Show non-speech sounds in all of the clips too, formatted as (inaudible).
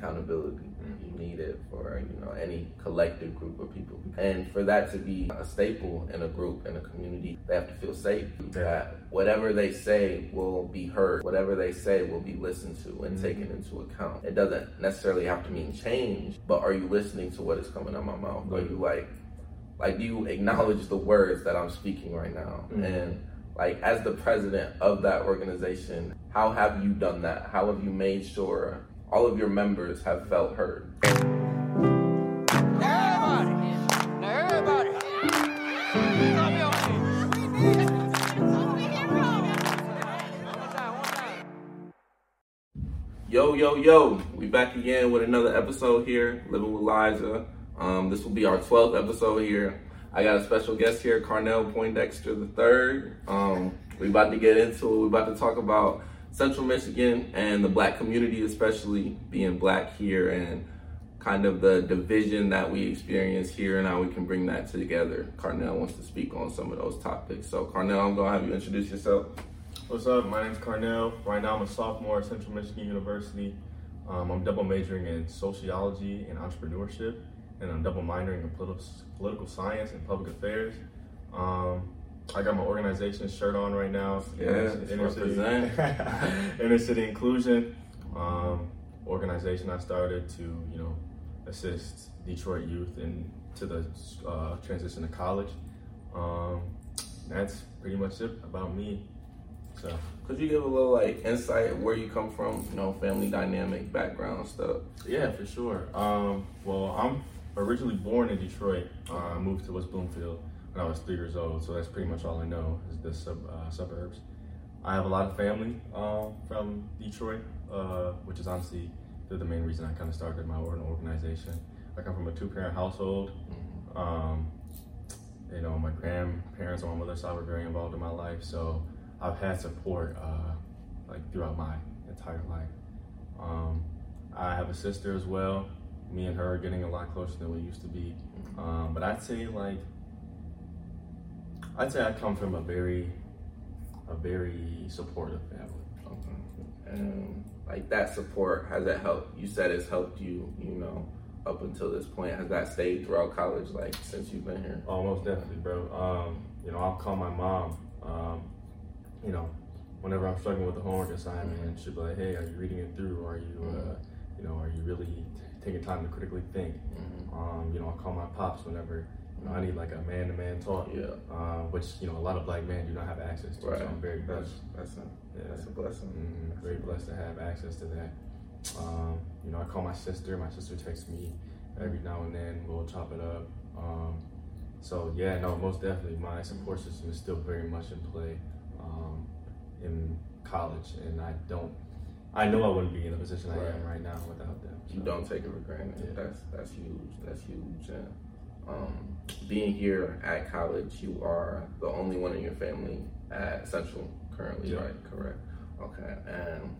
accountability. You need it for you know any collective group of people, and for that to be a staple in a group in a community, they have to feel safe. That whatever they say will be heard, whatever they say will be listened to and mm-hmm. taken into account. It doesn't necessarily have to mean change, but are you listening to what is coming out of my mouth? Are you like, like, do you acknowledge the words that I'm speaking right now? Mm-hmm. And like, as the president of that organization, how have you done that? How have you made sure all of your members have felt heard? Everybody, now everybody. Yo, yo, yo, we back again with another episode here, Living with Liza. Um, this will be our 12th episode here. I got a special guest here, Carnell Poindexter III. Um, we about to get into it. we about to talk about Central Michigan and the black community, especially being black here and kind of the division that we experience here and how we can bring that together. Carnell wants to speak on some of those topics. So, Carnell, I'm going to have you introduce yourself. What's up? My name's Carnell. Right now, I'm a sophomore at Central Michigan University. Um, I'm double majoring in sociology and entrepreneurship, and I'm double minoring in politi- political science and public affairs. Um, I got my organization shirt on right now. Yes, Inner City. (laughs) Inner City Inclusion um, organization I started to, you know, assist Detroit youth and into the uh, transition to college. Um, that's pretty much it about me. So. Could you give a little like insight where you come from, you know, family dynamic, background stuff? Yeah, for sure. Um, well, I'm originally born in Detroit. Uh, I moved to West Bloomfield when I was three years old, so that's pretty much all I know is the sub, uh, suburbs. I have a lot of family um, from Detroit, uh, which is honestly the, the main reason I kind of started my own organization. I come from a two-parent household. Um, you know, my grandparents on my mother's side were very involved in my life, so I've had support uh, like throughout my entire life. Um, I have a sister as well. Me and her are getting a lot closer than we used to be. Um, but I'd say like, I'd say I come from a very, a very supportive family. Okay. And like that support, has that helped? You said it's helped you, you know, up until this point. Has that stayed throughout college, like since you've been here? Almost definitely, bro. Um, you know, I'll call my mom. Um, you know, whenever I'm struggling with the homework assignment, and she'll be like, "Hey, are you reading it through? Are you, uh, you know, are you really t- taking time to critically think?" Um, you know, I'll call my pops whenever you know, I need like a man-to-man talk. Yeah. Uh, which you know, a lot of black men do not have access to. Right. So I'm very blessed. that's a Yeah. that's a blessing. Mhm, very blessed to have access to that. Um, you know, I call my sister. My sister texts me every now and then. We'll chop it up. Um, so yeah, no, most definitely, my support system is still very much in play um, in college, and I don't. I know I wouldn't be in the position I am right now without them. You don't take it for granted. Yeah. That's that's huge. That's huge. And um, being here at college, you are the only one in your family at Central currently, Yeah. right? Correct. Okay. And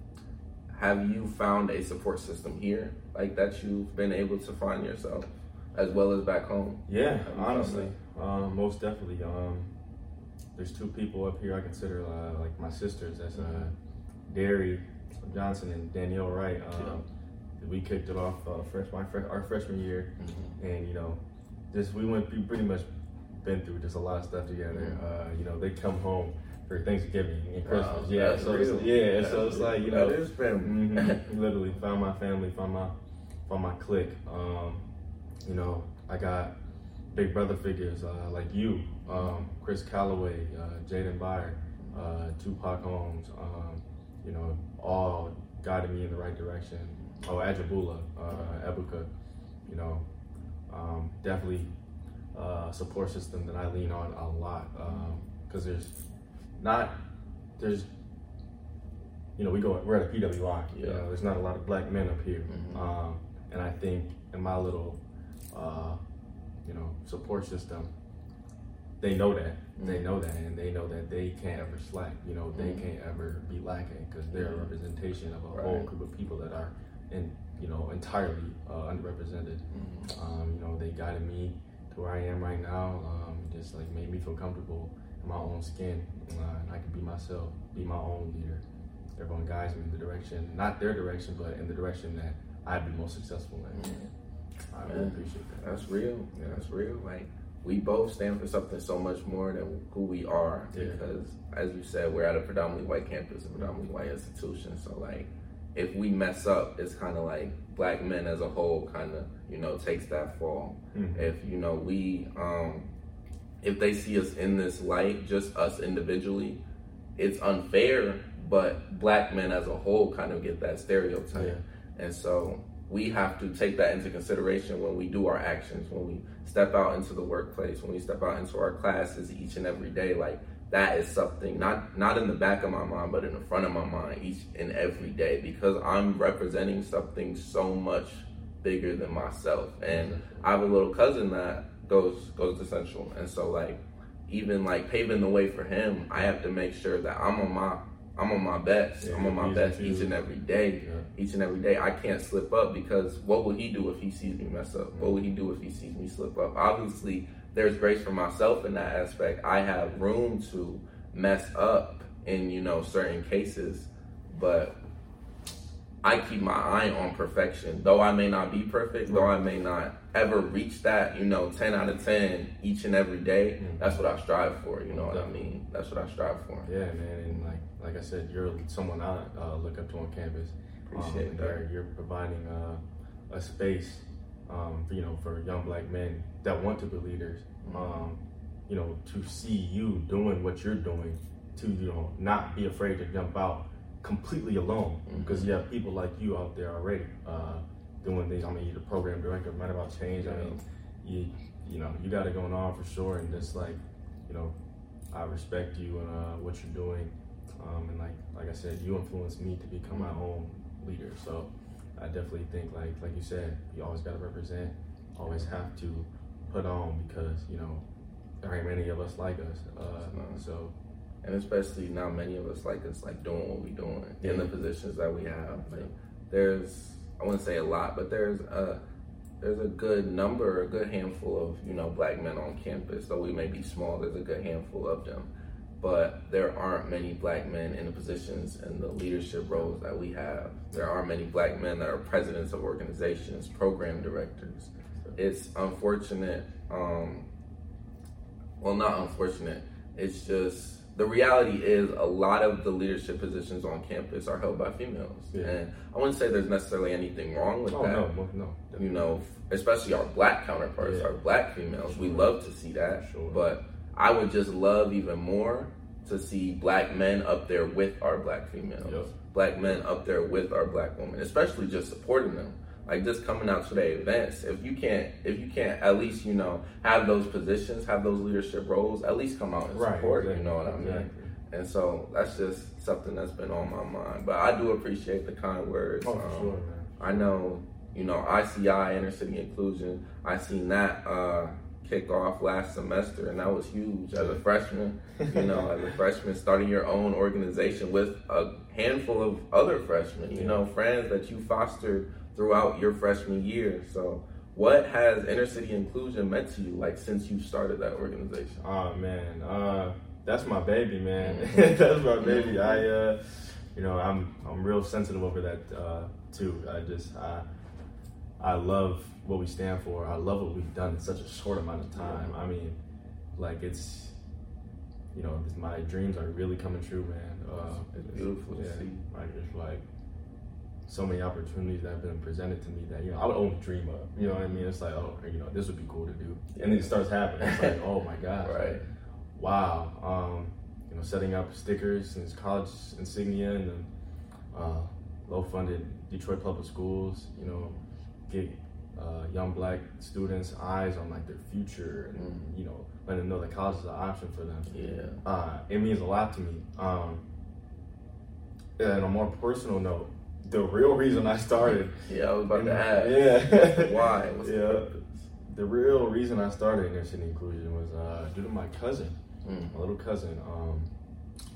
have you found a support system here, like that you've been able to find yourself, as well as back home? Yeah, Have you found honestly, um, most definitely. Um, there's two people up here I consider uh, like my sisters. That's uh, Derry Johnson and Danielle Wright. Um, We kicked it off uh, fresh, my our freshman year, and you know, just we went through pretty much been through just a lot of stuff together. Uh, you know, they come home for Thanksgiving and Christmas. Wow, yeah, so it's, real. yeah, so That's it's like you know, that is family. Mhm. (laughs) literally found my family, found my found my clique. Um, you know, I got big brother figures uh, like you, um, Chris Calloway, uh, Jaden Byer, uh, Tupac Holmes. Um, you know, all guiding me in the right direction. Oh, Ajabula, uh, Ebuka. You know, um, definitely uh, support system that I lean on a lot because there's not there's you know we go we're at a PWI. You Yeah. know, there's not a lot of black men up here, Mhm. um, and I think in my little uh, you know support system, they know that they Mhm. know that, and they know that they can't ever slack. You know, they Mhm. can't ever be lacking because they're a Mhm. representation of a Right. whole group of people that are in you know entirely uh, underrepresented. Mhm. Um, you know, they guided me to where I am right now. Um, just like made me feel comfortable in my own skin, uh, and I can be myself, be my own leader. Everyone guides me in the direction, not their direction, but in the direction that I'd be most successful in. I really appreciate that. That's real. Yeah, that's real. Like we both stand for something so much more than who we are. Yeah. Because as you said, we're at a predominantly white campus, a predominantly white institution. So like if we mess up, it's kind of like black men as a whole kind of you know takes that fall. Mhm. If you know we um if they see us in this light, just us individually, it's unfair. But black men as a whole kind of get that stereotype. Yeah. And so we have to take that into consideration when we do our actions, when we step out into the workplace, when we step out into our classes each and every day. Like that is something not not in the back of my mind, but in the front of my mind each and every day because I'm representing something so much bigger than myself. And I have a little cousin that goes goes to Central, and so like even like paving the way for him, I have to make sure that I'm on my I'm on my best. Yeah, I'm on my best each and every day Yeah. each and every day. I can't slip up because what would he do if he sees me mess up? What would he do if he sees me slip up? Obviously, there's grace for myself in that aspect. I have room to mess up in you know certain cases, but I keep my eye on perfection. Though I may not be perfect, though I may not ever reach that, you know, 10 out of 10 each and every day, Mm. that's what I strive for, you know what I mean? That's what I strive for. Yeah, man, and like like I said, you're someone I uh, look up to on campus. Appreciate um, that. You're, you're providing uh, a space, um, for, you know, for young black men that want to be leaders. Mm-hmm. Um, you know, to see you doing what you're doing, to you know, not be afraid to jump out completely alone, Mm-hmm. because you have people like you out there already uh, doing things. I mean, you're the program director of Mind About Change. I mean, you you know, you got it going on for sure, and just like, you know, I respect you and uh, what you're doing. Um, and like like I said, you influenced me to become my own leader. So I definitely think like like you said, you always got to represent, always have to put on because you know there ain't many of us like us. Uh, so and especially not many of us like us like doing what we're doing in the positions that we have. Like there's I wouldn't say a lot, but there's a there's a good number, a good handful of you know black men on campus. Though we may be small, there's a good handful of them. But there aren't many black men in the positions and the leadership roles that we have. There aren't many black men that are presidents of organizations, program directors. It's unfortunate. Um, well, not unfortunate. It's just the reality is a lot of the leadership positions on campus are held by females, Yeah. and I wouldn't say there's necessarily anything wrong with oh that. no no no You know, especially our black counterparts, Yeah. our black females, we love to see that. Sure. But I would just love even more to see black men up there with our black females, Yep. black men up there with our black women, especially just supporting them. Like just coming out to the events. If you can't, if you can't, at least you know have those positions, have those leadership roles. At least come out and Right, support. exactly, You know what I mean? exactly. And so that's just something that's been on my mind. But I do appreciate the kind words. Oh, Um, sure. I know, you know, ICI, Inner City Inclusion, I seen that uh, kick off last semester, and that was huge. As a freshman, you know, as a (laughs) freshman, starting your own organization with a handful of other freshmen, you know, friends that you fostered throughout your freshman year. So, what has Inner City Inclusion meant to you, like, since you started that organization? Oh man, uh, that's my baby, man. Mm-hmm. (laughs) that's my baby. I, uh, you know, I'm I'm real sensitive over that uh, too. I just I I love what we stand for. I love what we've done in such a short amount of time. I mean, like it's you know, this- my dreams are really coming true, man. Uh, It's beautiful to see. Like it's like so many opportunities that have been presented to me that you know I would only dream of. You know what I mean? It's like oh, you know, this would be cool to do, and then it starts happening. It's like oh my god, (laughs) Right. wow. Um, you know, setting up stickers and college insignia and then uh, low-funded Detroit public schools. You know, get uh, young black students eyes on like their future and Mhm. you know let them know that college is an option for them. Yeah. Uh, it means a lot to me. Um, and on a more personal note, the real reason I started. (laughs) Yeah, I was about to ask. (laughs) Yeah. Why? What's yeah. purpose? The real reason I started Inner Inclusion was uh, due to my cousin, Mm. my little cousin, um,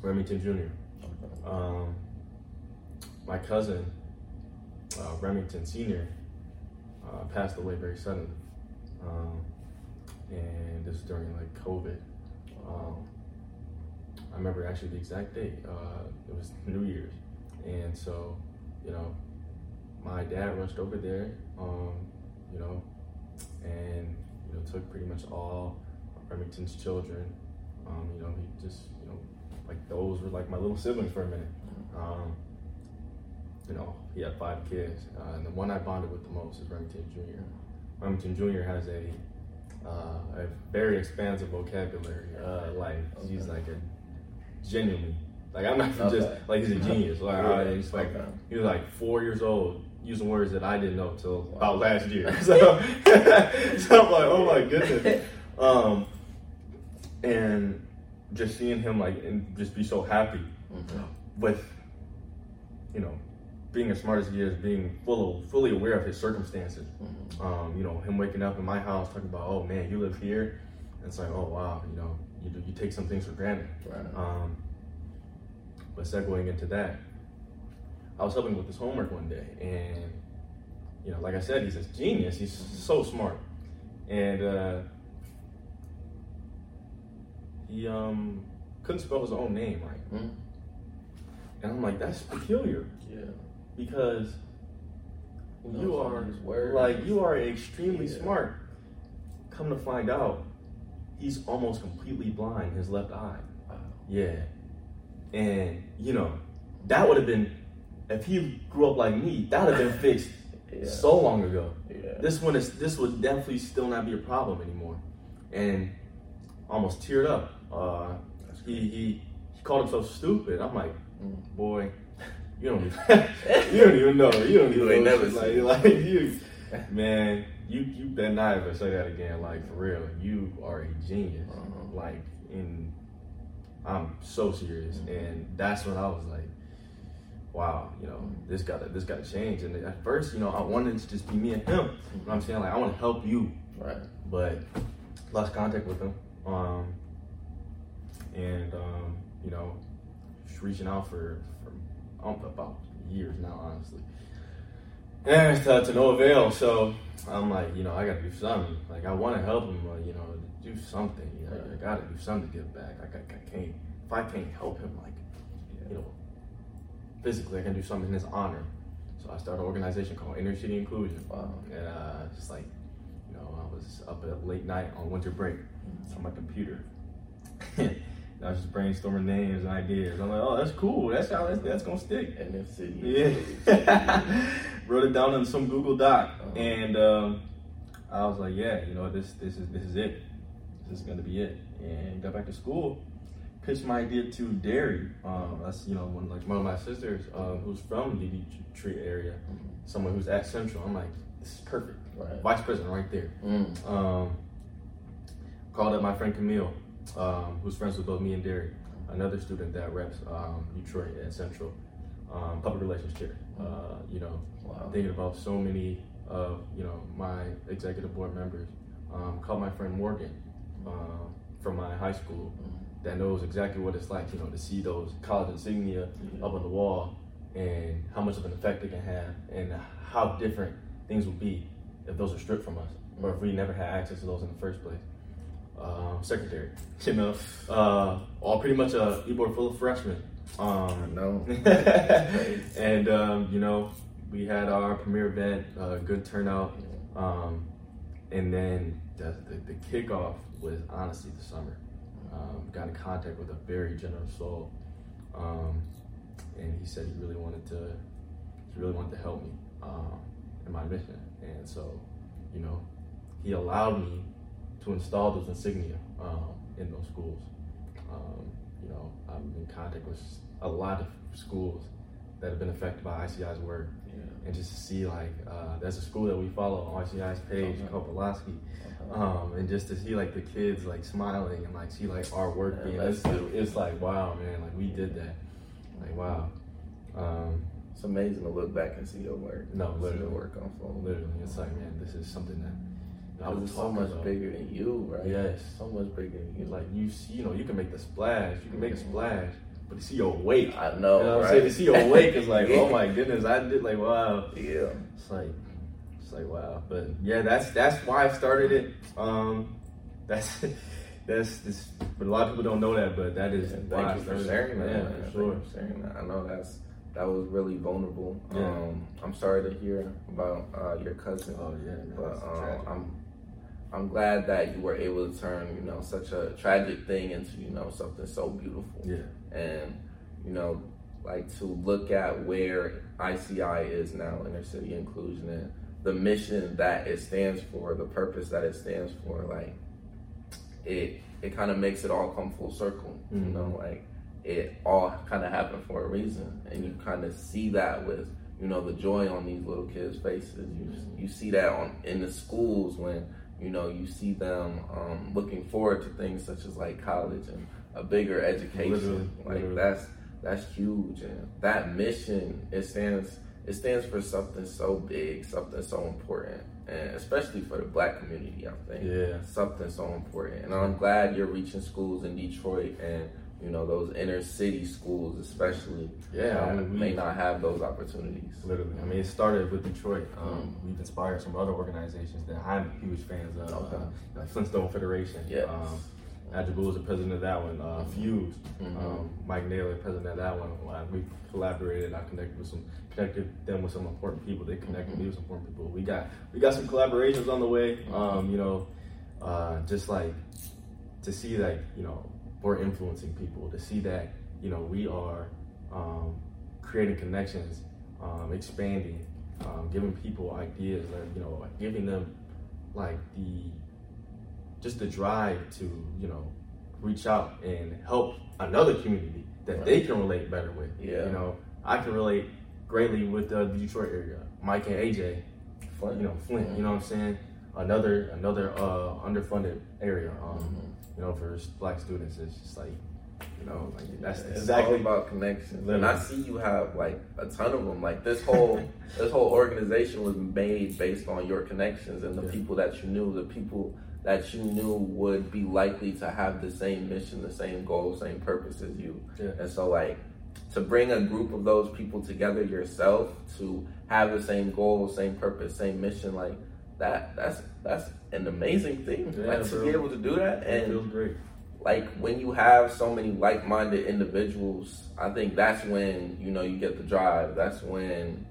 Remington Jr. Um, my cousin, uh, Remington Sr., uh, passed away very suddenly. Um, and this was during like COVID. Um, I remember actually the exact date. Uh, it was New Year's. And so, you know, my dad rushed over there, um, you know, and you know took pretty much all Remington's children. Um, you know, he just you know like those were like my little siblings for a minute. You know, he had five kids, uh, and the one I bonded with the most is Remington Jr. Remington Jr. has a uh, a very expansive vocabulary. Uh, like he's like a genuinely like I'm not even just like he's a genius. Like Yeah, he's like okay. he was like four years old using words that I didn't know till Wow. about last year. (laughs) So, (laughs) so I'm like, oh my goodness. Um, and just seeing him like and just be so happy Mhm. with you know being as smart as he is, being full fully aware of his circumstances. Mhm. Um, you know, him waking up in my house talking about, oh man, you live here. And it's like, oh wow, you know, you do, you take some things for granted. Right. Um, but segueing into that, I was helping with his homework one day, and you know, like I said, he's a genius. He's so smart, and uh, he um, couldn't spell his own name right. Mhm. And I'm like, that's peculiar Yeah. Because you are like you are extremely Yeah. smart. Come to find out, he's almost completely blind. His left eye. Wow. Yeah. And, you know, that would have been, if he grew up like me, that would have been fixed (laughs) Yeah. so long ago. Yeah. This one is, this would definitely still not be a problem anymore. And almost teared up. Uh, he, he, he called himself stupid. I'm like, Mm. boy, you don't even, (laughs) you don't even know. You don't You even ain't know. never like, like you, man, you, you better not ever say that again. Like, for real, you are a genius. Uh-huh. Like, in, I'm so serious. Mhm. And that's when I was like, wow, you know, this gotta, this gotta change. And at first, you know, I wanted to just be me and him. You know what I'm saying? Like, I want to help you, Right. but lost contact with him. Um, and, um, you know, just reaching out for, for um, about years now, honestly. And to, to no avail. So I'm like, you know, I gotta do something. Like, I wanna help him, but, you know, do something. You know, I gotta do something to give back. Like, I, I can't, if I can't help him, like, you know, physically, I can do something in his honor. So I started an organization called Inner City Inclusion. Wow. And uh, just like, you know, I was up at late night on winter break on my computer. (laughs) I was just brainstorming names and ideas. I'm like, oh, that's cool. That's how that's, that's gonna stick. NFC. Yeah. (laughs) Wrote it down in some Google Doc, Uh-huh. and um, I was like, yeah, you know, this this is this is it. This is gonna be it. And got back to school. Pitched my idea to Derry. Um, that's you know one like one of my sisters um, who's from the Detroit area. Someone who's at Central. I'm like, this is perfect. Right. Vice president right there. Mm. Um, called up my friend Camille, um, who's friends with both me and Derry, another student that reps um, Detroit at Central, um, public relations chair. Uh, you know, Wow. thinking about so many of you know my executive board members. Um, called my friend Morgan um, from my high school that knows exactly what it's like, you know, to see those college insignia Yeah. up on the wall and how much of an effect it can have and how different things would be if those are stripped from us or if we never had access to those in the first place. Um, secretary, you know, uh, all pretty much a e-board full of freshmen. I Um, know. (laughs) and um, you know, we had our premiere event, uh, good turnout, um, and then the, the, the kickoff was honestly the summer. Um, got in contact with a very generous soul, um, and he said he really wanted to, he really wanted to help me um, in my mission, and so, you know, he allowed me to install those insignia um, in those schools. Um, you know, I'm in contact with a lot of schools that have been affected by ICI's work, Yeah. and just to see like uh, there's a school that we follow on ICI's page Okay. called Pulaski, um, and just to see like the kids like smiling and like see like our work Yeah, being it's like, it's like wow man like we did that like wow um, It's amazing to look back and see your work. No, see literally. your work on unfold. literally it's like man this is something that I it's so much about. bigger than you, right? Yes. So much bigger than you. Like you see, you know you can make the splash you can make a Mhm. splash but to see your wake I know, you know what I'm saying to see your wake is like Yeah. oh (laughs) my goodness I did like wow Yeah. It's like, it's like wow. But yeah, that's that's why I started it. Um, (laughs) that's that's this. But a lot of people don't know that. But that is I thank you for sharing that. Yeah, man. for sure. for sharing that. I know that's that was really vulnerable. Yeah. Um, I'm sorry to hear about uh, your cousin, Oh yeah, man, but um. I'm I'm glad that you were able to turn you know such a tragic thing into you know something so beautiful. yeah, and you know like to look at where ICI is now inner city inclusion and the mission that it stands for the purpose that it stands for like it it kind of makes it all come full circle you Mhm. know like it all kind of happened for a reason and you kind of see that with you know the joy on these little kids faces you you see that on in the schools when you know you see them um, looking forward to things such as like college and a bigger education. Literally, like literally. that's that's huge and that mission it stands it stands for something so big something so important and especially for the black community i think. Yeah, something so important and i'm glad you're reaching schools in detroit and you know those inner city schools especially yeah. I that mean, may not have those opportunities Literally, I mean, it started with Detroit. Um, Mm. We've inspired some other organizations that I'm huge fans of, Okay. uh, like Flintstone Federation. yeah Um, Adjabul is the president of that one. Uh, Fuse, Mhm. um, Mike Naylor, president of that one. Uh, we collaborated. I connected with some, connected them with some important people. They connected me with some important people. We got, we got some collaborations on the way. Um, you know, uh, just like to see like you know we're influencing people. To see that you know we are um, creating connections, um, expanding, um, giving people ideas, like, you know, giving them like the just the drive to you know reach out and help another community that they can relate better with. Yeah. You know, I can relate greatly with the Detroit area. Mike and AJ, Flint. you know, Flint. You know what I'm saying? Another another uh, underfunded area. Um, Mhm. You know, for black students, it's just like you know, like that's it's exactly all about connections. And I see you have like a ton of them. Like this whole (laughs) this whole organization was made based on your connections and the Yeah. people that you knew, the people that you knew would be likely to have the same mission, the same goal, same purpose as you. Yeah. And so like to bring a group of those people together yourself to have the same goal, same purpose, same mission, like that that's that's an amazing thing. Yeah, like to be able to do that it and feels great. like when you have so many like-minded individuals i think that's when you know you get the drive that's when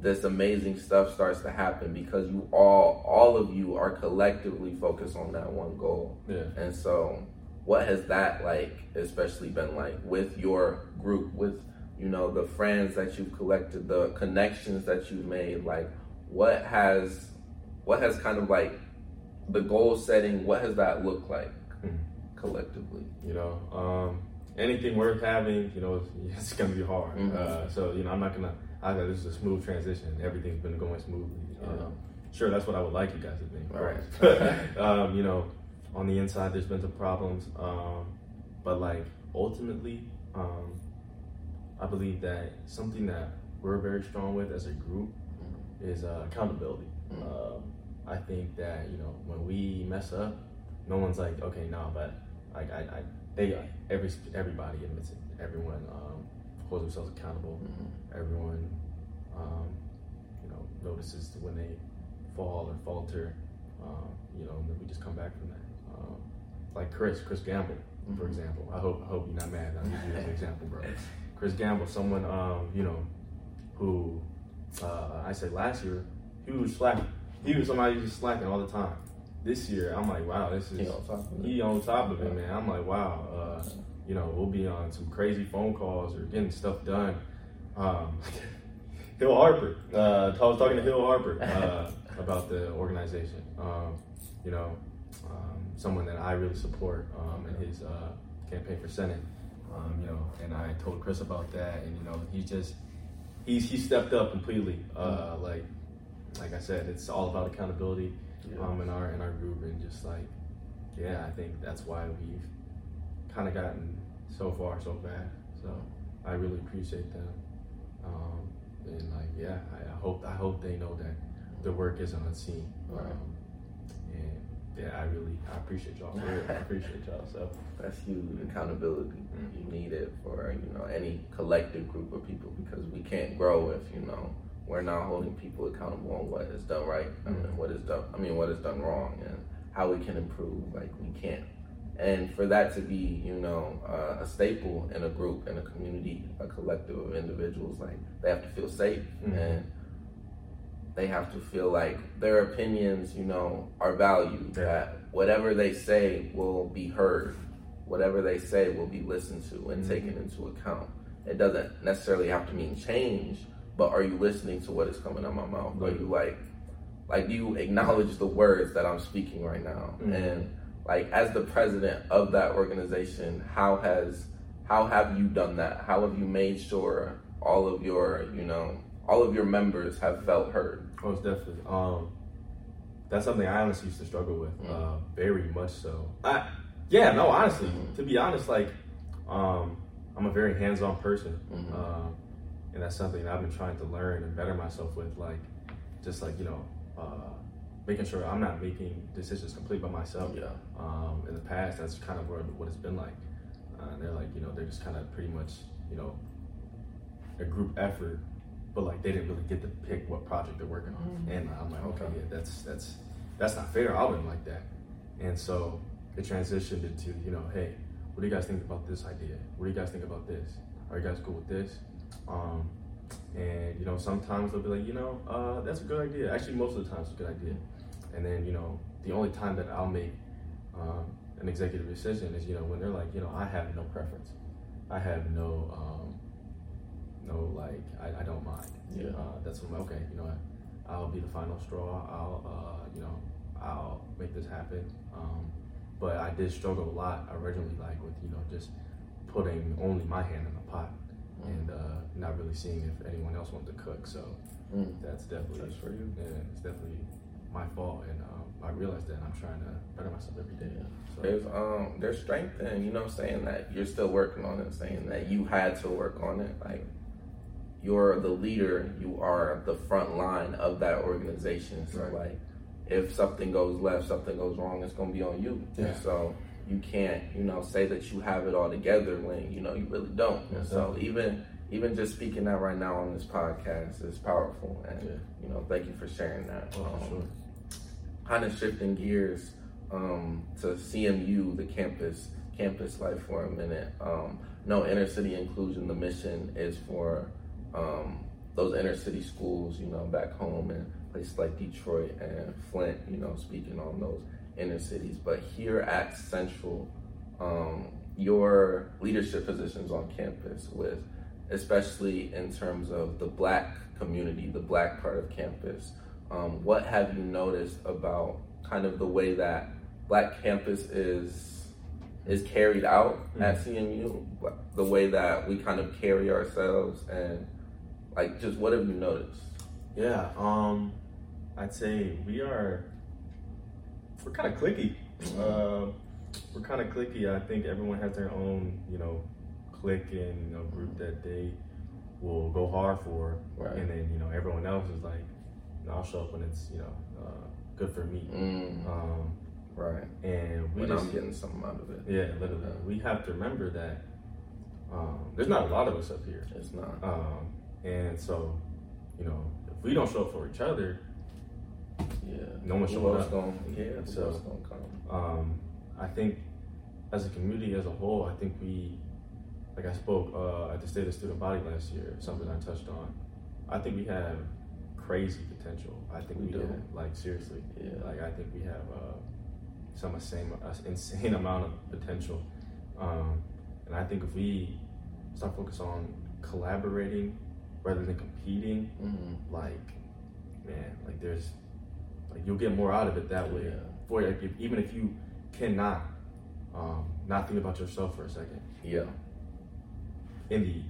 this amazing stuff starts to happen because you all all of you are collectively focused on that one goal Yeah. and so what has that like especially been like with your group with you know the friends that you've collected the connections that you've made like what has what has kind of like the goal setting what has that looked like Mhm. collectively you know um, anything worth having you know it's, (laughs) gonna be hard Mhm. uh, so you know i'm not gonna i know this is a smooth transition everything's been going smoothly Yeah. um, sure that's what i would like you guys to think All right. but (laughs) um, you know on the inside there's been some problems um, but like ultimately um, i believe that something that we're very strong with as a group is uh, accountability Mhm. I think that you know when we mess up no one's like okay no but like I, I they every everybody admits it. Everyone um, holds themselves accountable. Mhm. Everyone, um, you know, notices when they fall or falter. Um, you know, and then we just come back from that. Um, like Chris, Chris Gamble, for Mhm. example. I hope I hope you're not mad. I'll use you as an (laughs) example, bro. Chris Gamble, someone um, you know, who uh, I said last year he was. He was somebody who was slacking all the time. This year, I'm like, wow, this is You know, talk about it. he on top of it, man. I'm like, wow, uh, you know, we'll be on some crazy phone calls or getting stuff done. Um, (laughs) Hill Harper, uh, I was talking to Hill Harper uh, (laughs) about the organization. Um, you know, um, someone that I really support um, in his uh, campaign for Senate. Um, you know, and I told Chris about that, and you know, he just he's he stepped up completely. Uh, like like I said, it's all about accountability Yeah. um, in our in our group, and just like yeah, I think that's why we've kind of gotten so far so fast. So I really appreciate them, um, and like yeah, I, I hope I hope they know that the work isn't unseen. Right. Um, and yeah, I really I appreciate y'all. For real. I (laughs) appreciate y'all. So That's huge accountability. Mm. You need it for you know any collective group of people because we can't grow if you know we're not holding people accountable on what is done right and Mm. what is done. I mean, what is done wrong and how we can improve. Like we can't. And for that to be, you know, uh, a staple in a group, in a community, a collective of individuals, like they have to feel safe Mhm. and they have to feel like their opinions, you know, are valued. Yeah. That whatever they say will be heard, whatever they say will be listened to and Mhm. taken into account. It doesn't necessarily have to mean change, but are you listening to what is coming out my mouth? Are you like, like, do you acknowledge the words that I'm speaking right now? Mhm. And like, as the president of that organization, how has how have you done that? How have you made sure all of your, you know, all of your members have felt heard? Most definitely. Um, that's something I honestly used to struggle with, Mm. uh, very much so. I, yeah, no, honestly, Mhm. to be honest, like, um, I'm a very hands-on person, um, and that's something that I've been trying to learn and better myself with, like, just like you know, uh, making sure I'm not making decisions complete by myself. Yeah. Um, in the past, that's kind of what, what it's been like. Uh, they're like, you know, they're just kind of pretty much, you know, a group effort, but like they didn't really get to pick what project they're working on. Mhm. And I'm like, okay, Okay. yeah, that's that's that's not fair. I wouldn't like that. And so it transitioned into, you know, hey, what do you guys think about this idea? What do you guys think about this? Are you guys cool with this? Um, and you know, sometimes they'll be like, you know, uh, that's a good idea. Actually, most of the times it's a good idea. And then you know, the only time that I'll make um, an executive decision is you know when they're like, you know, I have no preference. I have no, um, no like, I, I don't mind. Yeah. Uh, that's when I'm okay. You know what? I'll be the final straw. I'll, uh, you know, I'll make this happen. Um, but I did struggle a lot originally, like with you know just putting only my hand in the pot and uh, not really seeing if anyone else wanted to cook. So Mm. that's definitely That's for you. Yeah, it's definitely my fault, and um, I realize that I'm trying to better myself every day. So There's um there's strength in you know saying that you're still working on it, saying that you had to work on it. Like you're the leader, you are the front line of that organization. So Right. like if something goes left, something goes wrong, it's gonna be on you. Yeah. So you can't you know say that you have it all together when you know you really don't. Yes, so even even just speaking that right now on this podcast is powerful, and Yeah. you know thank you for sharing that. Oh, Um, sure. kind of shifting gears um, to CMU, the campus campus life for a minute. Um, no, inner city inclusion. The mission is for um, those inner city schools, you know, back home and places like Detroit and Flint. You know, speaking on those inner cities. But here at Central, um, your leadership positions on campus with especially in terms of the black community, the black part of campus. Um, what have you noticed about kind of the way that black campus is is carried out at CMU, the way that we kind of carry ourselves, and like just what have you noticed? Yeah, um, I'd say we are we're kind of clicky. Uh, we're kind of clicky. I think everyone has their own, you know, clique and you know group that they will go hard for, Right. and then you know everyone else is like, I'll show up when it's you know uh, good for me. Mm, Um, right. and we When just I'm getting something out of it, yeah, literally, we have to remember that um, there's not a lot of us up here. it's not. Um, and so, you know, if we don't show up for each other, Yeah. no one showing up. Gonna, yeah. So- else gonna come? um, I think as a community as a whole, I think we, like I spoke uh, at the State of Student Body last year, something I touched on. I think we have crazy potential. I think We we, do. have, like seriously, Yeah. like I think we have uh, some insane, uh, insane (laughs) amount of potential. Um, and I think if we start focus on collaborating rather than competing, Mm, like man, like there's like you'll get more out of it that way. Yeah. For like if, even if you cannot um, not think about yourself for a second, yeah. in the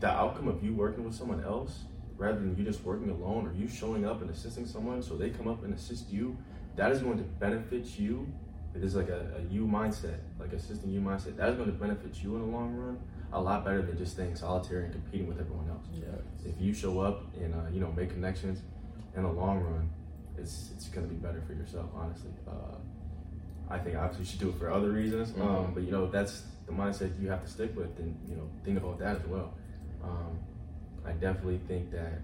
the outcome of you working with someone else rather than you just working alone or you showing up and assisting someone so they come up and assist you, that is going to benefit you. It is like a, a you mindset, like assisting you mindset. That is going to benefit you in the long run a lot better than just staying solitary and competing with everyone else. Yeah. If you show up and uh, you know make connections in the long run, it's it's gonna be better for yourself. Honestly, uh, I think obviously you should do it for other reasons, um, Mhm. but you know that's the mindset you have to stick with, and you know think about that as well. Um, I definitely think that,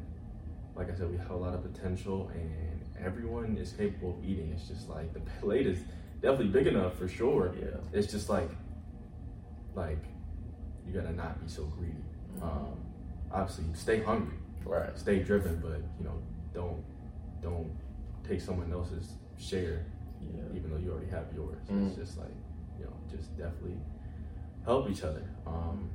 like I said, we have a lot of potential, and everyone is capable of eating. It's just like the (laughs) plate is definitely big enough for sure. Yeah. It's just like, like, you gotta not be so greedy. Mm-hmm. Um, obviously, stay hungry, Right. stay driven, but you know, don't don't take someone else's share, Yeah. even though you already have yours. Mm. It's just like, you know, just definitely help each other. Um,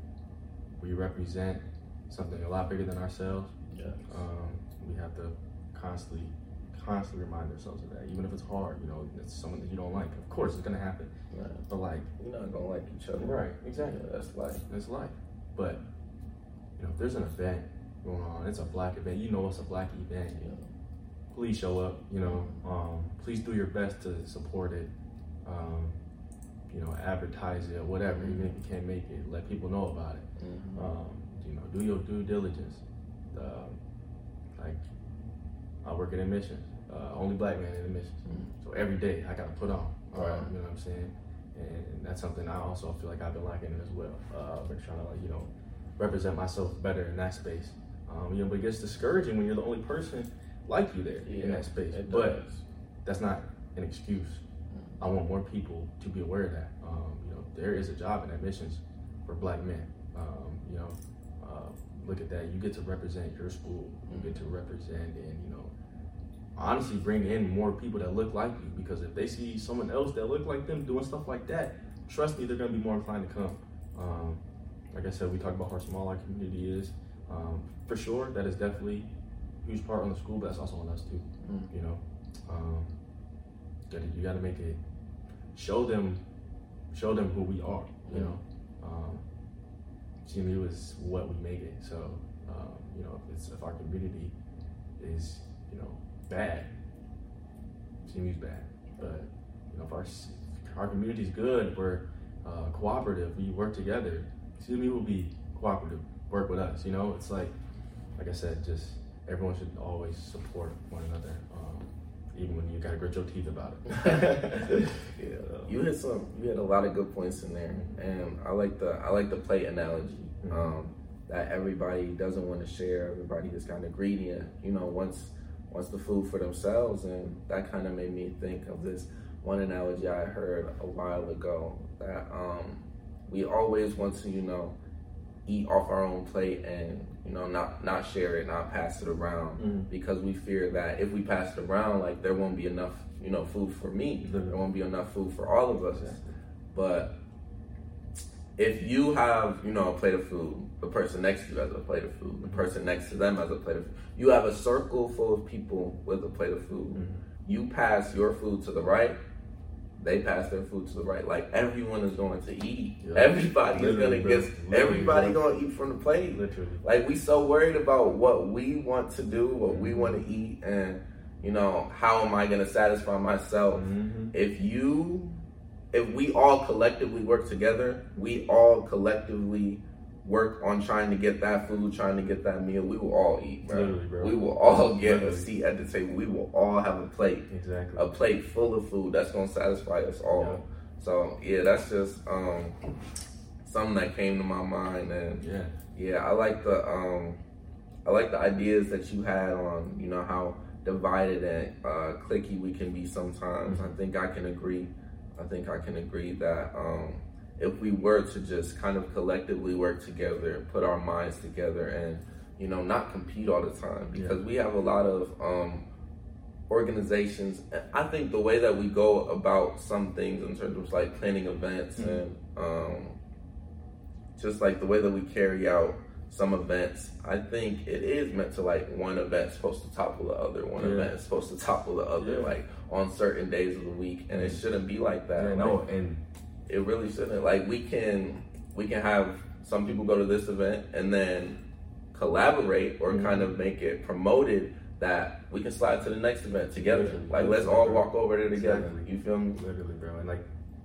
we represent something a lot bigger than ourselves. Yeah. Um, we have to constantly, constantly remind ourselves of that, even if it's hard. You know, it's someone that you don't like. Of course, it's gonna happen. Right. But like, We're not gonna like each other. right, exactly. Yeah, that's life. That's life. But you know, if there's an event going on, it's a black event. You know, it's a black event. Yeah. Please show up. You know, um, please do your best to support it. Um, you know, advertise it, or whatever. Even if you can't make it, let people know about it. Mhm. Um, you know, do your due diligence. Um, like, I work in admissions. Uh, only black man in admissions. Mhm. So every day I got to put on. Right. You know what I'm saying? And that's something I also feel like I've been lacking in as well. Uh, I've been trying to like you know represent myself better in that space. Um, you know, but it gets discouraging when you're the only person like you there in that space. But does. that's not an excuse. I want more people to be aware of that. Um, you know, there is a job in admissions for black men. Um, you know, uh, look at that. You get to represent your school. You get to represent and you know, honestly bring in more people that look like you. Because if they see someone else that look like them doing stuff like that, trust me, they're gonna be more inclined to come. Um, like I said, we talked about how small our community is. Um, for sure, that is definitely huge part on the school, but that's also on us too. Mm. You know, um, gotta, you got to make it show them, show them who we are. You know, um, CMU is what we make it. So, um, you know, if it's if our community is you know bad, CMU's bad. But you know, if our our community's good, we're uh, cooperative, we work together. CMU will be cooperative, work with us. You know, it's like, like I said, just everyone should always support one another, um, even when you gotta grit your teeth about it. (laughs) yeah, (laughs) you hit some. You hit a lot of good points in there, and I like the I like the plate analogy. Mhm. Um, that everybody doesn't want to share. Everybody is kind of greedy, and you know, wants wants the food for themselves, and that kind of made me think of this one analogy I heard a while ago that um, we always want to, you know, eat off our own plate and you know not not share it, not pass it around Mhm. because we fear that if we pass it around, like there won't be enough, you know, food for me. Literally. There won't be enough food for all of us. Exactly. But if you have, you know, a plate of food, the person next to you has a plate of food, the person next to them has a plate of food, you have a circle full of people with a plate of food. Mhm. You pass your food to the right, they pass their food to the right. Like everyone is going to eat. Yeah. Everybody is gonna get everybody gonna eat from the plate. Literally. Like we so worried about what we want to do, what we want to eat, and you know, how am I gonna satisfy myself? Mhm. If you, if we all collectively work together, we all collectively work on trying to get that food, trying to get that meal, we will all eat, bro. Literally, bro. We will all get a seat at the table. We will all have a plate, Exactly. a plate full of food that's gonna satisfy us all. So yeah, that's just um, something that came to my mind, and Yeah. yeah, I like the um, I like the ideas that you had on you know how divided and uh, clicky we can be sometimes. I think I can agree. I think I can agree that um, if we were to just kind of collectively work together, and put our minds together, and you know not compete all the time because we have a lot of um, organizations. I think the way that we go about some things in terms of like planning events and um, just like the way that we carry out some events, I think it is meant to like one event supposed to topple the other, one Yeah. event is supposed to topple the other, Yeah. like on certain days of the week, and it shouldn't be like that. Yeah, no, and it really shouldn't. Like we can we can have some people go to this event and then collaborate or kind of make it promoted that we can slide to the next event together. Literally. Like let's all walk over there together. Exactly. You feel me? literally, bro, and like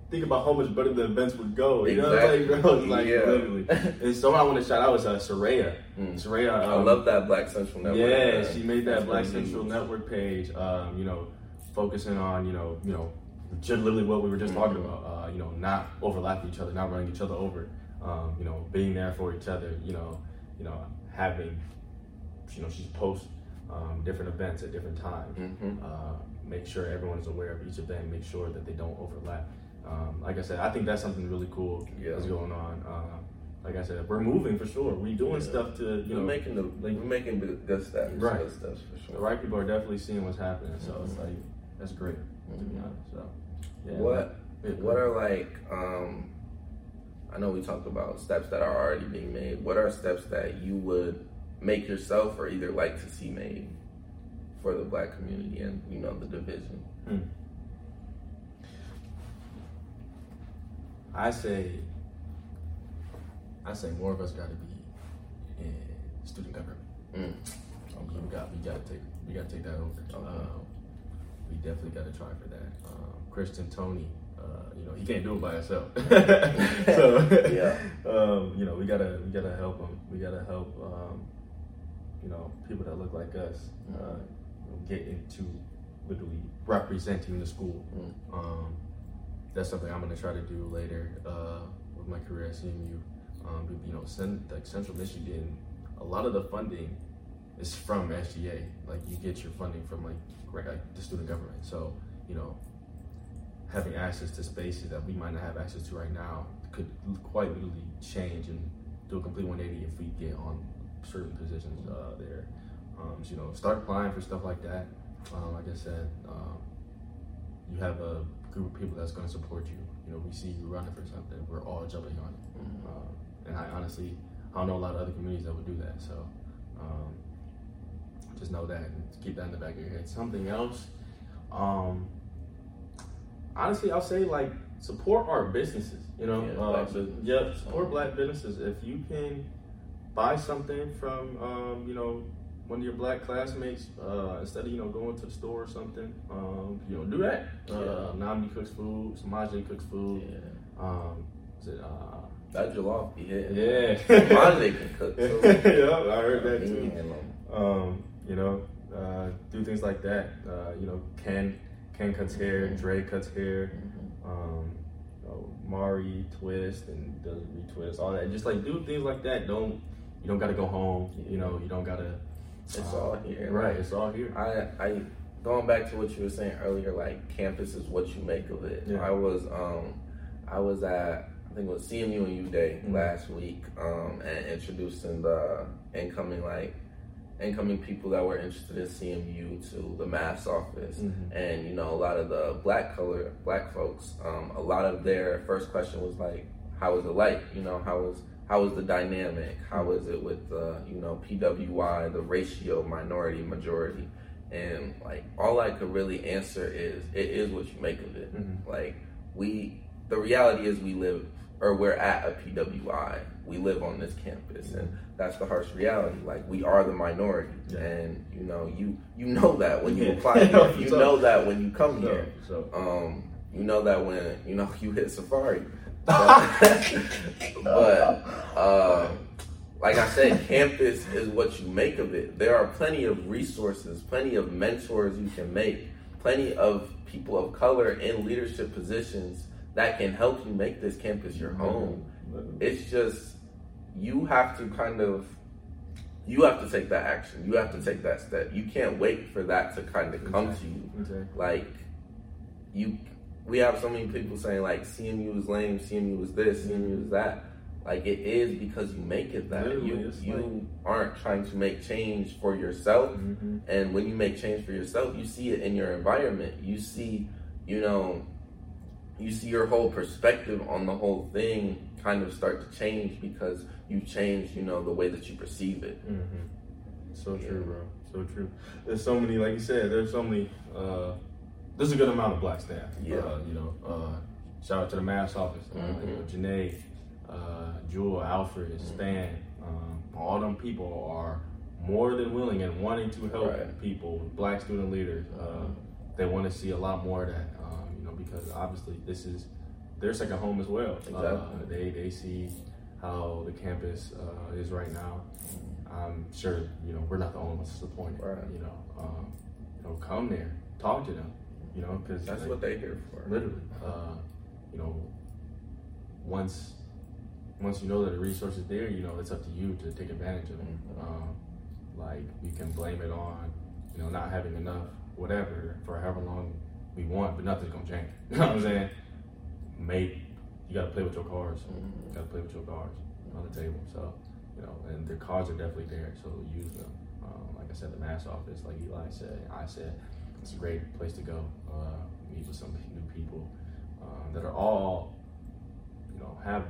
think about how much better the events would go. You know, Exactly. like, bro, (laughs) it's like Yeah. literally. And someone I want to shout out is uh, Soraya. Mm. Soraya, I um, love that Black Central Network. Yeah, man. she made that That's Black Central. Network page. Um, you know, focusing on you know, you know, just literally what we were just talking Mhm. about. Uh, you know, not overlapping each other, not running each other over. Um, you know, being there for each other. You know, you know, having, you know, she's post um, different events at different times. Mhm. Uh, make sure everyone is aware of each of them, make sure that they don't overlap. Um, like I said, I think that's something really cool Yeah. that's going on. Uh, like I said, we're moving for sure. We're doing Yeah. stuff to you We're know making the like- we're making the good steps. Right. Good for the right people are definitely seeing what's happening. So it's Mhm. like that's great to be honest. So yeah. What what are like um I know we talked about steps that are already being made. What are steps that you would make yourself or either like to see made for the black community and you know the division? I say, I say more of us got to be in student government. Mm. We got, we got to take, we got to take that over. Um, we definitely got to try for that. Um, Christian Tony, uh, you know, he can't do it by himself. (laughs) so, (laughs) Yeah. um, you know, we gotta, we gotta help him. We gotta help, um, you know, people that look like us uh, get into literally representing the school. Mm. Um, that's something I'm gonna try to do later uh, with my career at CMU. Um, you know, Central Michigan, a lot of the funding is from SGA. Like you get your funding from like, like the student government. So you know, having access to spaces that we might not have access to right now could quite literally change and do a complete 180 if we get on certain positions uh, there. Um, so, you know, start applying for stuff like that. Um, like I said, um, you have a group of people that's going to support you. You know, we see you running for something, we're all jumping on it. Mhm. Um, and I honestly, I don't know a lot of other communities that would do that. So um, just know that and keep that in the back of your head. Something else, um, honestly, I'll say like support our businesses. You know, Yeah, uh, black businesses. yeah, support black businesses. If you can buy something from, um, you know, one of your black classmates uh, instead of you know going to the store or something, um, you know, do that. Uh, Yeah. Nnamdi cooks food. Samaje cooks food. Yeah. Um, is it? Uh, That jollof be hitting. yeah. Monday can cook too. (laughs) yeah, I heard that too. Um, you know, uh, do things like that. Uh, you know, Ken Ken cuts hair, Dre cuts hair. Mhm. Um, you know, Mari twist and does retwist, all that. Just like do things like that. Don't you don't gotta go home. You know, you don't gotta. It's uh, all here. Right, it's all here. I, I going back to what you were saying earlier, like campus is what you make of it. Yeah. I was um I was at I think it was CMU and U Day Mhm. last week, um, and introducing the incoming like incoming people that were interested in CMU to the MASS office. Mhm. And you know, a lot of the black color black folks, um, a lot of their first question was like, How is it like? You know, how is how is the dynamic? How is it with the, you know, PWI, the ratio minority majority? And like all I could really answer is it is what you make of it. Mhm. Like we the reality is we live or we're at a PWI. We live on this campus and that's the harsh reality. Like we are the minority. Yeah. And you know, you you know that when you Yeah. apply here. (laughs) You So- know that when you come So, here. so Um, you know that when you know (laughs) you hit Safari. (laughs) But, but uh, like I said, campus is what you make of it. There are plenty of resources, plenty of mentors you can make, plenty of people of color in leadership positions that can help you make this campus your home. It's just you have to kind of you have to take that action. You have to take that step. You can't wait for that to kind of come to you Okay. like you we have so many people saying like CMU is lame, CMU is this, CMU is that. Like it is because you make it that. Literally, you you aren't trying to make change for yourself. Mm-hmm. And when you make change for yourself, you see it in your environment. You see, you know, you see your whole perspective on the whole thing kind of start to change because you change, you know, the way that you perceive it. Mm-hmm. So Yeah. true, bro. So true. There's so many, like you said, there's so many. Uh, there's a good amount of black staff. Yeah. Uh, you know, uh, shout out to the mass office. Uh, Mhm. you know, Janae, uh, Jewel, Alfred, Mm-hmm. Stan. Um, all them people are more than willing and wanting to help Right. people, black student leaders. Uh, they want to see a lot more of that. Because obviously this is their second home as well. Uh, they they see how the campus uh, is right now. I'm sure you know we're not the only ones disappointed. Right. You know, um, you know, come there, talk to them. You know, because That's what they're here for. literally, uh, you know, once once you know that the resource is there, you know, it's up to you to take advantage of it. Mhm. Um, like you can blame it on, you know, not having enough, whatever, for however long we want, but nothing's gonna change. (laughs) You know what I'm saying? Make you gotta play with your cards. Mhm. You gotta play with your cards on the table. So, you know, and the cards are definitely there, so use them. Um, like I said, the mass office, like Eli said, I said, it's a great place to go. Uh, meet with some new people um, that are all, you know, have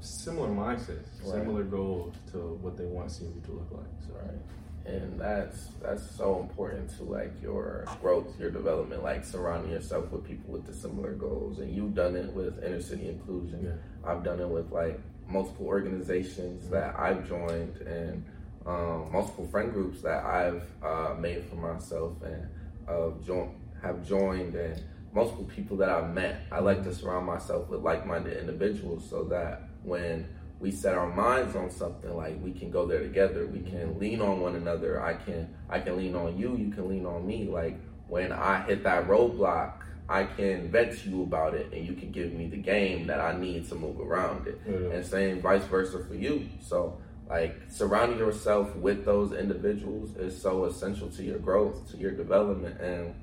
similar mindsets, Right. similar goals to what they want CMU to look like. So, Right. And that's that's so important to like your growth, your development, like surrounding yourself with people with the similar goals. And you've done it with inner city inclusion. Yeah. I've done it with like multiple organizations that I've joined and um, multiple friend groups that I've uh, made for myself and uh, jo- have joined and multiple people that I've met. I like to surround myself with like-minded individuals so that when we set our minds on something like we can go there together. We can mm-hmm. lean on one another. I can i can lean on you you can lean on me. Like when i hit that roadblock i can vent to you about it and you can give me the game that i need to move around it. And same vice versa for you. So like surrounding yourself with those individuals is so essential to your growth to your development. And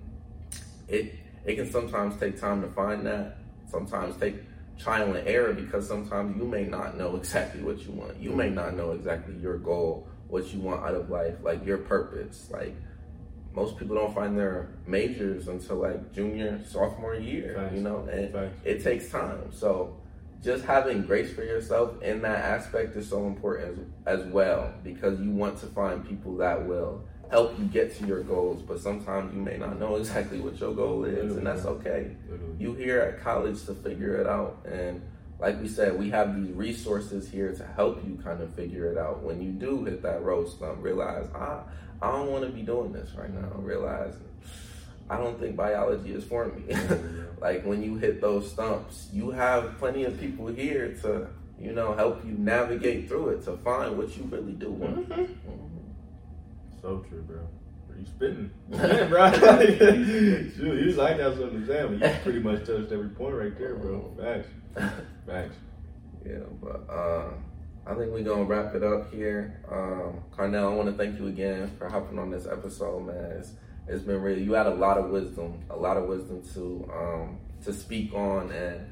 it it can sometimes take time to find that sometimes take trial and error because sometimes you may not know exactly what you want you may not know exactly your goal what you want out of life like your purpose like most people don't find their majors until like junior sophomore year Facts. you know and Facts. it takes time so just having grace for yourself in that aspect is so important as, as well because you want to find people that will help you get to your goals but sometimes you may not know exactly what your goal is and that's okay. Literally. you here at college to figure it out and like we said we have these resources here to help you kind of figure it out. When you do hit that road stump realize i i don't want to be doing this right now. Realize i don't think biology is for me. (laughs) Like when you hit those stumps you have plenty of people here to you know help you navigate through it to find what you really do want. Mhm. So true, bro. Are you spitting, (laughs) (laughs) yeah, bro. (laughs) Shoot, you was like that something to say, but you pretty much touched every point right there, bro. Facts, facts. Yeah, but uh, I think we're gonna wrap it up here. Um, Carnell, I want to thank you again for hopping on this episode, man. It's, it's been really you had a lot of wisdom, a lot of wisdom to um, to speak on, and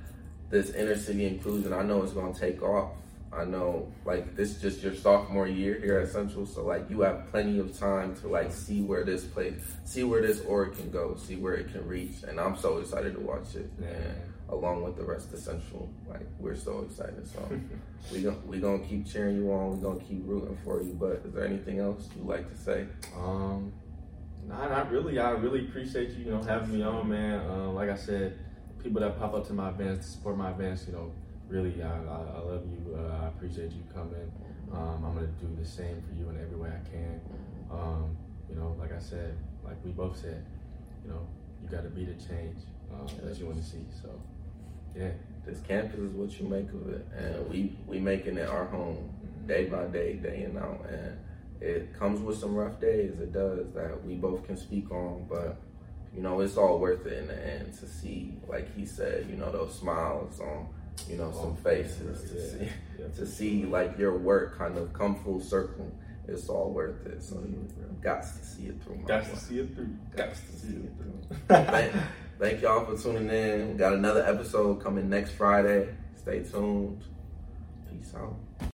this inner city inclusion. I know it's gonna take off. I know, like this is just your sophomore year here at Central, so like you have plenty of time to like see where this place, see where this org can go, see where it can reach, and I'm so excited to watch it. Yeah. And along with the rest of Central, like we're so excited. So (laughs) we gonna we gonna keep cheering you on. We are gonna keep rooting for you. But is there anything else you'd like to say? Um, nah, not really. I really appreciate you, you know, having me on, man. Um, like I said, people that pop up to my events, to support my events, you know, really, I, I, I love you. Uh, I appreciate you coming. Um, I'm gonna do the same for you in every way I can. Um, you know, like I said, like we both said, you know, you got to be the change um, that you want to see. So, yeah, This campus is what you make of it, and we we making it our home day by day, day in out, and it comes with some rough days. It does that we both can speak on, but you know it's all worth it in the end to see, like he said, you know those smiles on you know some oh. faces to see to see like your work kind of come full circle. It's all worth it. So you got to see it through. got to see it through. Got to see it through. thank, thank y'all for tuning in. We got another episode coming next Friday. Stay tuned. Peace out.